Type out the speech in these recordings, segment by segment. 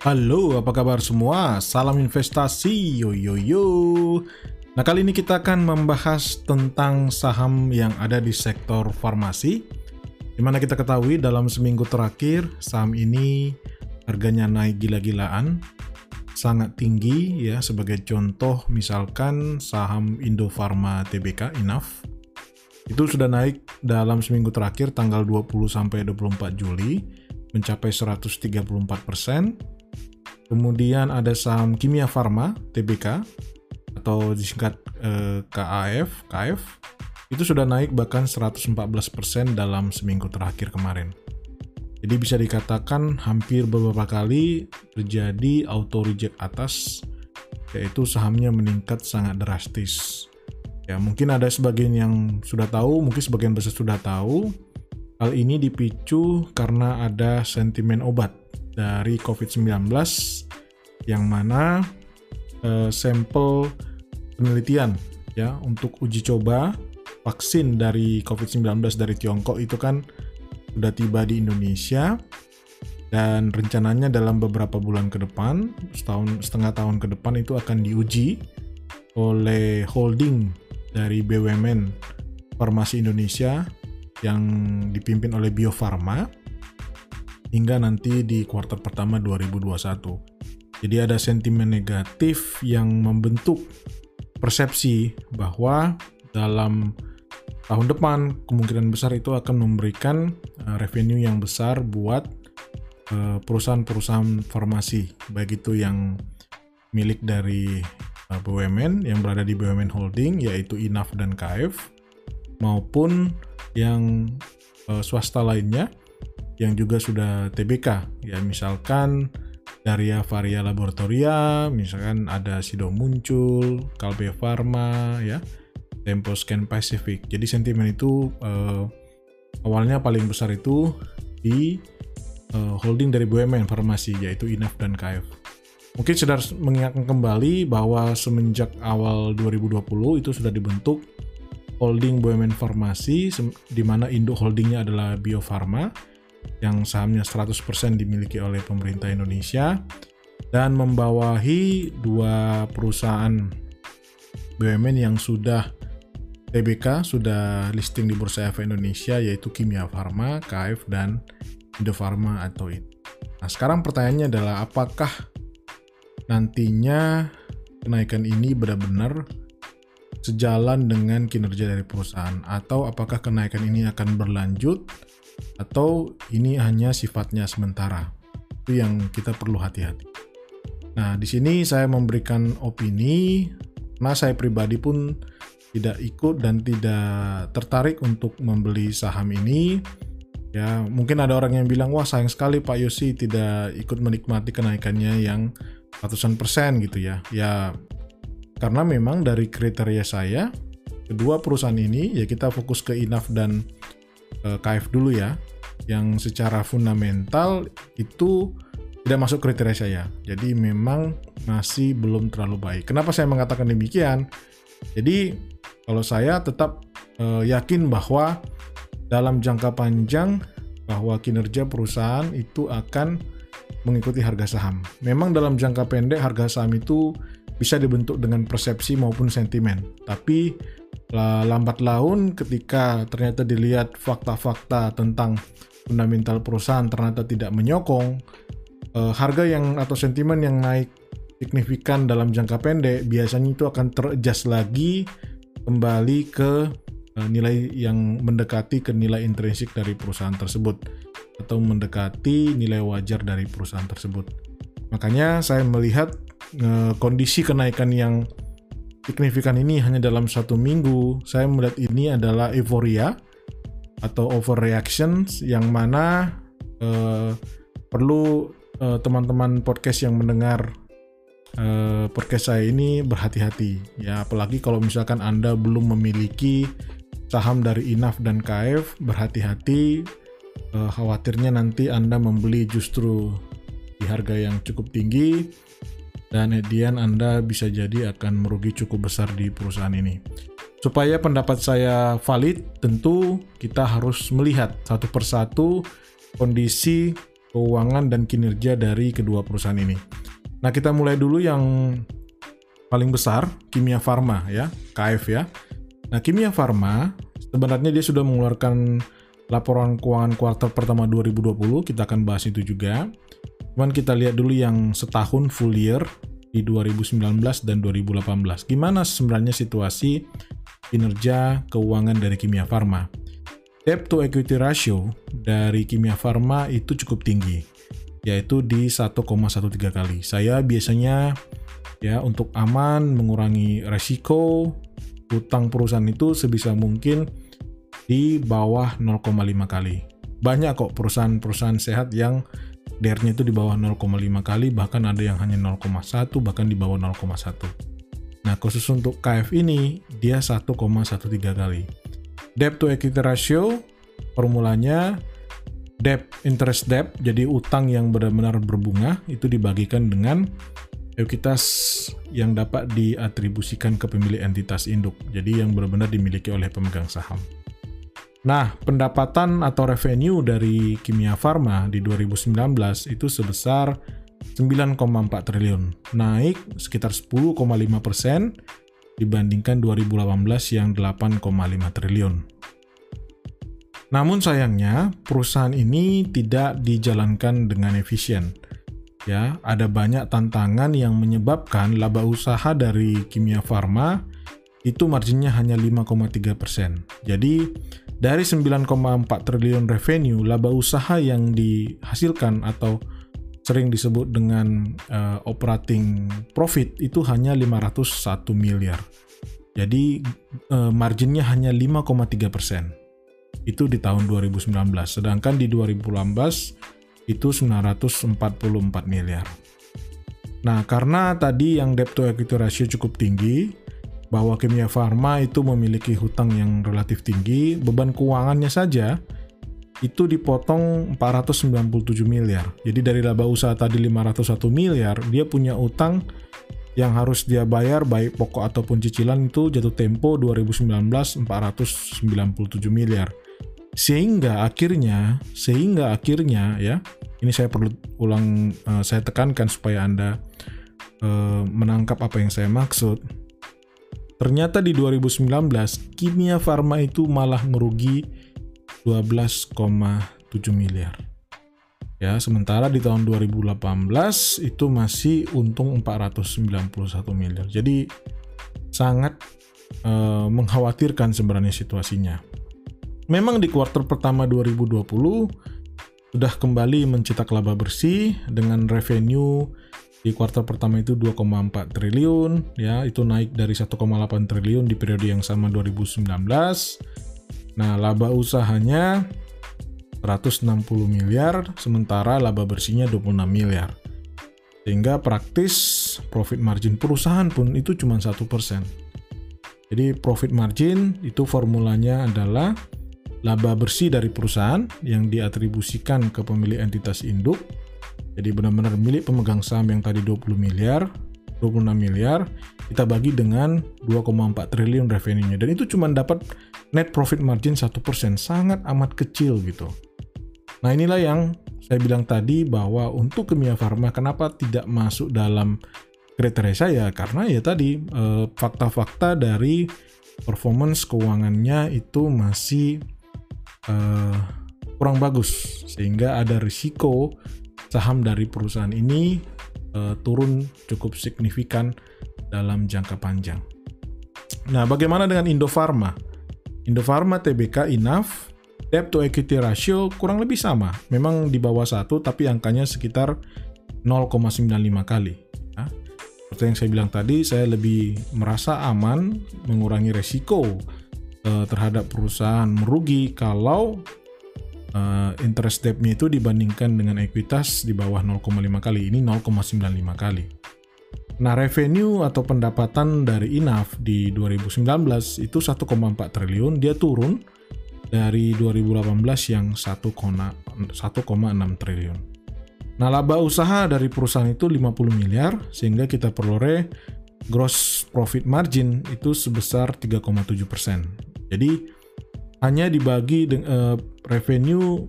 Halo, apa kabar semua? Salam investasi, yo yo yo. Nah, kali ini kita akan membahas tentang saham yang ada di sektor farmasi. Di mana kita ketahui dalam seminggu terakhir, saham ini harganya naik gila-gilaan, sangat tinggi ya. Sebagai contoh, misalkan saham Indofarma TBK, INAF, itu sudah naik dalam seminggu terakhir tanggal 20 sampai 24 Juli mencapai 134 persen Kemudian ada saham Kimia Farma TBK atau disingkat eh, KAF, KF itu sudah naik bahkan 114% dalam seminggu terakhir kemarin. Jadi bisa dikatakan hampir beberapa kali terjadi auto reject atas yaitu sahamnya meningkat sangat drastis. Ya, mungkin ada sebagian yang sudah tahu, mungkin sebagian besar sudah tahu. Hal ini dipicu karena ada sentimen obat dari COVID-19 yang mana uh, sampel penelitian ya untuk uji coba vaksin dari COVID-19 dari Tiongkok itu kan sudah tiba di Indonesia dan rencananya dalam beberapa bulan ke depan, setahun setengah tahun ke depan itu akan diuji oleh holding dari BUMN Farmasi Indonesia yang dipimpin oleh Bio Farma hingga nanti di kuartal pertama 2021. Jadi ada sentimen negatif yang membentuk persepsi bahwa dalam tahun depan kemungkinan besar itu akan memberikan uh, revenue yang besar buat uh, perusahaan-perusahaan farmasi, baik itu yang milik dari uh, BUMN yang berada di BUMN Holding yaitu INAF dan KF maupun yang swasta lainnya yang juga sudah TBK ya misalkan Daria Varia Laboratoria misalkan ada Sido Muncul Kalbe Pharma ya Tempo Scan Pacific. Jadi sentimen itu uh, awalnya paling besar itu di uh, holding dari BUMN Farmasi yaitu INAF dan KF Mungkin sudah mengingatkan kembali bahwa semenjak awal 2020 itu sudah dibentuk holding BUMN Farmasi di mana induk holdingnya adalah Bio Farma yang sahamnya 100% dimiliki oleh pemerintah Indonesia dan membawahi dua perusahaan BUMN yang sudah TBK sudah listing di Bursa Efek Indonesia yaitu Kimia Farma, KF dan Indofarma atau IT. Nah, sekarang pertanyaannya adalah apakah nantinya kenaikan ini benar-benar sejalan dengan kinerja dari perusahaan atau apakah kenaikan ini akan berlanjut atau ini hanya sifatnya sementara. Itu yang kita perlu hati-hati. Nah, di sini saya memberikan opini karena saya pribadi pun tidak ikut dan tidak tertarik untuk membeli saham ini. Ya, mungkin ada orang yang bilang, wah sayang sekali Pak Yosi tidak ikut menikmati kenaikannya yang ratusan persen gitu ya. Ya, karena memang dari kriteria saya, kedua perusahaan ini, ya kita fokus ke INAF dan eh, KF dulu ya, yang secara fundamental itu tidak masuk kriteria saya. Jadi memang masih belum terlalu baik. Kenapa saya mengatakan demikian? Jadi kalau saya tetap uh, yakin bahwa dalam jangka panjang bahwa kinerja perusahaan itu akan mengikuti harga saham. Memang dalam jangka pendek harga saham itu bisa dibentuk dengan persepsi maupun sentimen. Tapi lambat laun ketika ternyata dilihat fakta-fakta tentang fundamental perusahaan ternyata tidak menyokong uh, harga yang atau sentimen yang naik signifikan dalam jangka pendek biasanya itu akan teradjust lagi kembali ke uh, nilai yang mendekati ke nilai intrinsik dari perusahaan tersebut atau mendekati nilai wajar dari perusahaan tersebut. Makanya saya melihat uh, kondisi kenaikan yang signifikan ini hanya dalam satu minggu. Saya melihat ini adalah euforia atau overreactions yang mana uh, perlu eh, teman-teman podcast yang mendengar uh, podcast saya ini berhati-hati. Ya apalagi kalau misalkan Anda belum memiliki saham dari INAF dan KF berhati-hati. Uh, khawatirnya nanti Anda membeli justru di harga yang cukup tinggi dan edian Anda bisa jadi akan merugi cukup besar di perusahaan ini. Supaya pendapat saya valid, tentu kita harus melihat satu persatu kondisi keuangan dan kinerja dari kedua perusahaan ini. Nah, kita mulai dulu yang paling besar, Kimia Farma ya, KF ya. Nah, Kimia Farma sebenarnya dia sudah mengeluarkan laporan keuangan kuartal pertama 2020, kita akan bahas itu juga. Cuman kita lihat dulu yang setahun full year di 2019 dan 2018. Gimana sebenarnya situasi kinerja keuangan dari Kimia Farma? Debt to equity ratio dari Kimia Farma itu cukup tinggi, yaitu di 1,13 kali. Saya biasanya ya untuk aman mengurangi resiko utang perusahaan itu sebisa mungkin di bawah 0,5 kali. Banyak kok perusahaan-perusahaan sehat yang DER-nya itu di bawah 0,5 kali, bahkan ada yang hanya 0,1, bahkan di bawah 0,1. Nah, khusus untuk KF ini, dia 1,13 kali. Debt to equity ratio formulanya debt interest debt jadi utang yang benar-benar berbunga itu dibagikan dengan ekuitas yang dapat diatribusikan ke pemilik entitas induk. Jadi yang benar-benar dimiliki oleh pemegang saham. Nah, pendapatan atau revenue dari Kimia Farma di 2019 itu sebesar 9,4 triliun, naik sekitar 10,5 persen dibandingkan 2018 yang 8,5 triliun. Namun sayangnya perusahaan ini tidak dijalankan dengan efisien. Ya, ada banyak tantangan yang menyebabkan laba usaha dari Kimia Farma itu marginnya hanya 5,3 persen. Jadi dari 9,4 triliun revenue, laba usaha yang dihasilkan atau sering disebut dengan uh, operating profit itu hanya 501 miliar. Jadi uh, marginnya hanya 5,3 persen. Itu di tahun 2019. Sedangkan di 2018 itu 944 miliar. Nah, karena tadi yang debt to equity ratio cukup tinggi, bahwa Kimia Farma itu memiliki hutang yang relatif tinggi, beban keuangannya saja itu dipotong 497 miliar. Jadi dari laba usaha tadi 501 miliar, dia punya utang yang harus dia bayar baik pokok ataupun cicilan itu jatuh tempo 2019 497 miliar. Sehingga akhirnya, sehingga akhirnya ya, ini saya perlu ulang uh, saya tekankan supaya Anda uh, menangkap apa yang saya maksud. Ternyata di 2019 Kimia Farma itu malah merugi 12,7 miliar. Ya, sementara di tahun 2018 itu masih untung 491 miliar. Jadi sangat uh, mengkhawatirkan sebenarnya situasinya. Memang di kuartal pertama 2020 sudah kembali mencetak laba bersih dengan revenue di kuartal pertama itu 2,4 triliun ya itu naik dari 1,8 triliun di periode yang sama 2019 Nah, laba usahanya 160 miliar, sementara laba bersihnya 26 miliar. Sehingga praktis profit margin perusahaan pun itu cuma 1%. Jadi profit margin itu formulanya adalah laba bersih dari perusahaan yang diatribusikan ke pemilik entitas induk. Jadi benar-benar milik pemegang saham yang tadi 20 miliar, 26 miliar, kita bagi dengan 2,4 triliun revenue-nya. Dan itu cuma dapat net profit margin 1%, sangat amat kecil gitu. Nah inilah yang saya bilang tadi bahwa untuk Kimia Farma kenapa tidak masuk dalam kriteria saya karena ya tadi eh, fakta-fakta dari performance keuangannya itu masih uh, kurang bagus sehingga ada risiko saham dari perusahaan ini uh, turun cukup signifikan dalam jangka panjang. Nah, bagaimana dengan Indofarma? Indofarma Tbk Inaf debt to equity ratio kurang lebih sama. Memang di bawah satu tapi angkanya sekitar 0,95 kali. Ya. Seperti yang saya bilang tadi, saya lebih merasa aman mengurangi resiko uh, terhadap perusahaan merugi kalau uh, interest debt-nya itu dibandingkan dengan ekuitas di bawah 0,5 kali. Ini 0,95 kali. Nah, revenue atau pendapatan dari INAF di 2019 itu 1,4 triliun, dia turun dari 2018 yang 1,6 triliun. Nah, laba usaha dari perusahaan itu 50 miliar, sehingga kita peroleh gross profit margin itu sebesar 3,7 persen. Jadi, hanya dibagi uh, revenue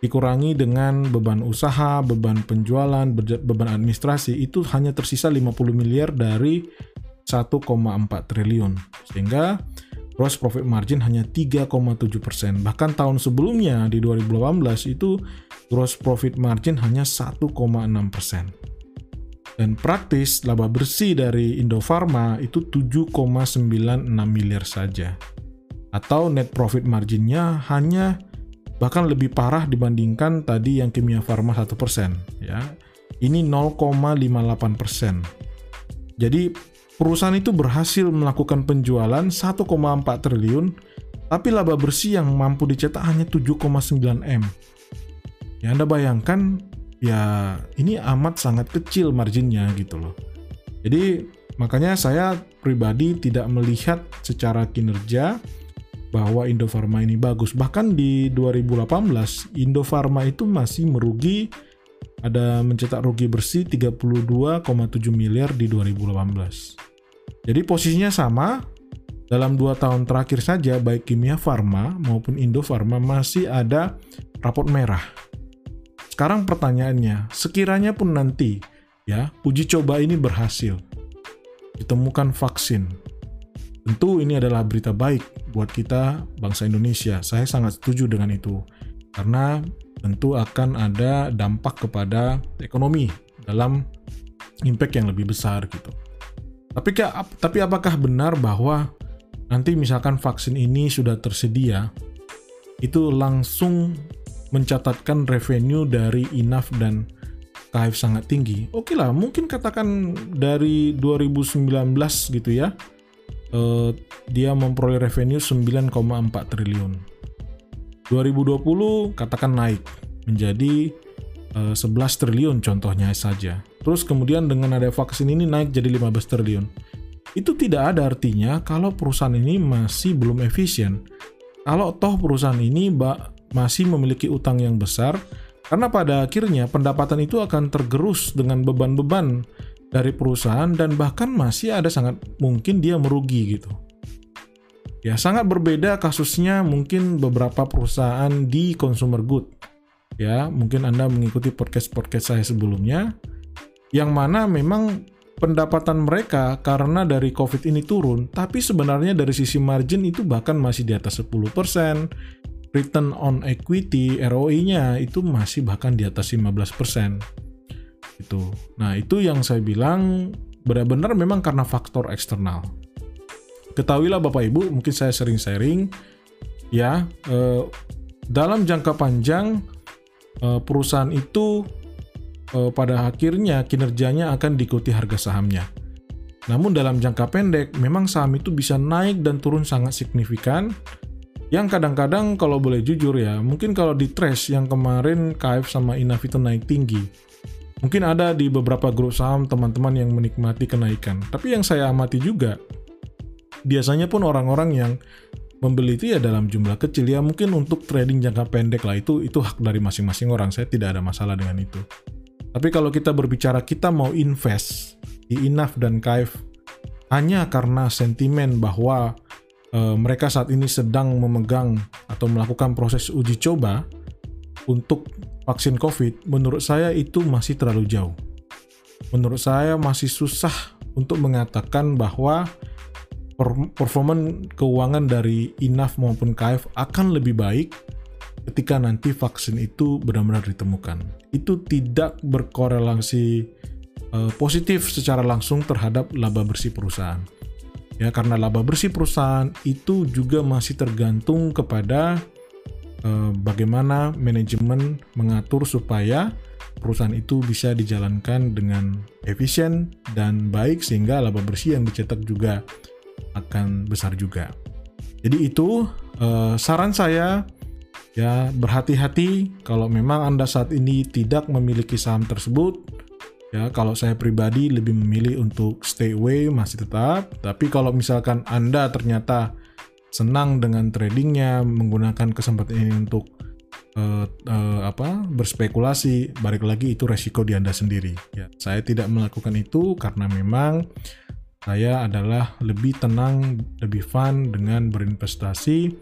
dikurangi dengan beban usaha, beban penjualan, beban administrasi itu hanya tersisa 50 miliar dari 1,4 triliun. Sehingga gross profit margin hanya 3,7 persen. Bahkan tahun sebelumnya di 2018 itu gross profit margin hanya 1,6 persen. Dan praktis laba bersih dari Indofarma itu 7,96 miliar saja. Atau net profit marginnya hanya bahkan lebih parah dibandingkan tadi yang Kimia Farma 1%, ya. Ini 0,58%. Jadi perusahaan itu berhasil melakukan penjualan 1,4 triliun, tapi laba bersih yang mampu dicetak hanya 7,9 M. Ya Anda bayangkan, ya ini amat sangat kecil marginnya gitu loh. Jadi makanya saya pribadi tidak melihat secara kinerja bahwa Indofarma ini bagus. Bahkan di 2018 Indofarma itu masih merugi ada mencetak rugi bersih 32,7 miliar di 2018. Jadi posisinya sama dalam dua tahun terakhir saja baik Kimia Farma maupun Indofarma masih ada rapot merah. Sekarang pertanyaannya, sekiranya pun nanti ya uji coba ini berhasil, ditemukan vaksin, Tentu ini adalah berita baik buat kita bangsa Indonesia. Saya sangat setuju dengan itu. Karena tentu akan ada dampak kepada ekonomi dalam impact yang lebih besar gitu. Tapi tapi apakah benar bahwa nanti misalkan vaksin ini sudah tersedia itu langsung mencatatkan revenue dari INAF dan KF sangat tinggi. Oke lah, mungkin katakan dari 2019 gitu ya uh, dia memperoleh revenue 9,4 triliun. 2020 katakan naik menjadi eh, 11 triliun contohnya saja. Terus kemudian dengan ada vaksin ini naik jadi 15 triliun. Itu tidak ada artinya kalau perusahaan ini masih belum efisien. Kalau toh perusahaan ini masih memiliki utang yang besar, karena pada akhirnya pendapatan itu akan tergerus dengan beban-beban dari perusahaan dan bahkan masih ada sangat mungkin dia merugi gitu. Ya, sangat berbeda kasusnya mungkin beberapa perusahaan di consumer good. Ya, mungkin Anda mengikuti podcast-podcast saya sebelumnya yang mana memang pendapatan mereka karena dari Covid ini turun, tapi sebenarnya dari sisi margin itu bahkan masih di atas 10%, return on equity ROI-nya itu masih bahkan di atas 15% itu. Nah, itu yang saya bilang benar-benar memang karena faktor eksternal. Ketahuilah Bapak Ibu, mungkin saya sering sharing ya, eh, dalam jangka panjang eh, perusahaan itu eh, pada akhirnya kinerjanya akan diikuti harga sahamnya. Namun dalam jangka pendek memang saham itu bisa naik dan turun sangat signifikan yang kadang-kadang kalau boleh jujur ya, mungkin kalau di trash yang kemarin KF sama Inaf naik tinggi, Mungkin ada di beberapa grup saham teman-teman yang menikmati kenaikan. Tapi yang saya amati juga, biasanya pun orang-orang yang membeli itu ya dalam jumlah kecil. Ya mungkin untuk trading jangka pendek lah itu itu hak dari masing-masing orang. Saya tidak ada masalah dengan itu. Tapi kalau kita berbicara kita mau invest di INAF dan KAIF hanya karena sentimen bahwa e, mereka saat ini sedang memegang atau melakukan proses uji coba untuk vaksin COVID, menurut saya itu masih terlalu jauh. Menurut saya masih susah untuk mengatakan bahwa performa keuangan dari INAF maupun KF akan lebih baik ketika nanti vaksin itu benar-benar ditemukan. Itu tidak berkorelasi uh, positif secara langsung terhadap laba bersih perusahaan. Ya, karena laba bersih perusahaan itu juga masih tergantung kepada Eh, bagaimana manajemen mengatur supaya perusahaan itu bisa dijalankan dengan efisien dan baik sehingga laba bersih yang dicetak juga akan besar juga. Jadi itu uh, saran saya ya berhati-hati kalau memang Anda saat ini tidak memiliki saham tersebut ya kalau saya pribadi lebih memilih untuk stay away masih tetap tapi kalau misalkan Anda ternyata senang dengan tradingnya, menggunakan kesempatan ini untuk uh, uh, apa berspekulasi, balik lagi itu resiko di anda sendiri. Ya, saya tidak melakukan itu karena memang saya adalah lebih tenang, lebih fun dengan berinvestasi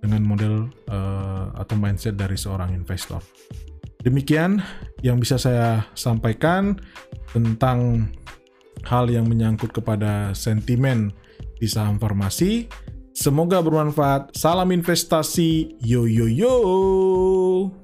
dengan model uh, atau mindset dari seorang investor. Demikian yang bisa saya sampaikan tentang hal yang menyangkut kepada sentimen di saham farmasi. Semoga bermanfaat. Salam investasi. Yo yo yo.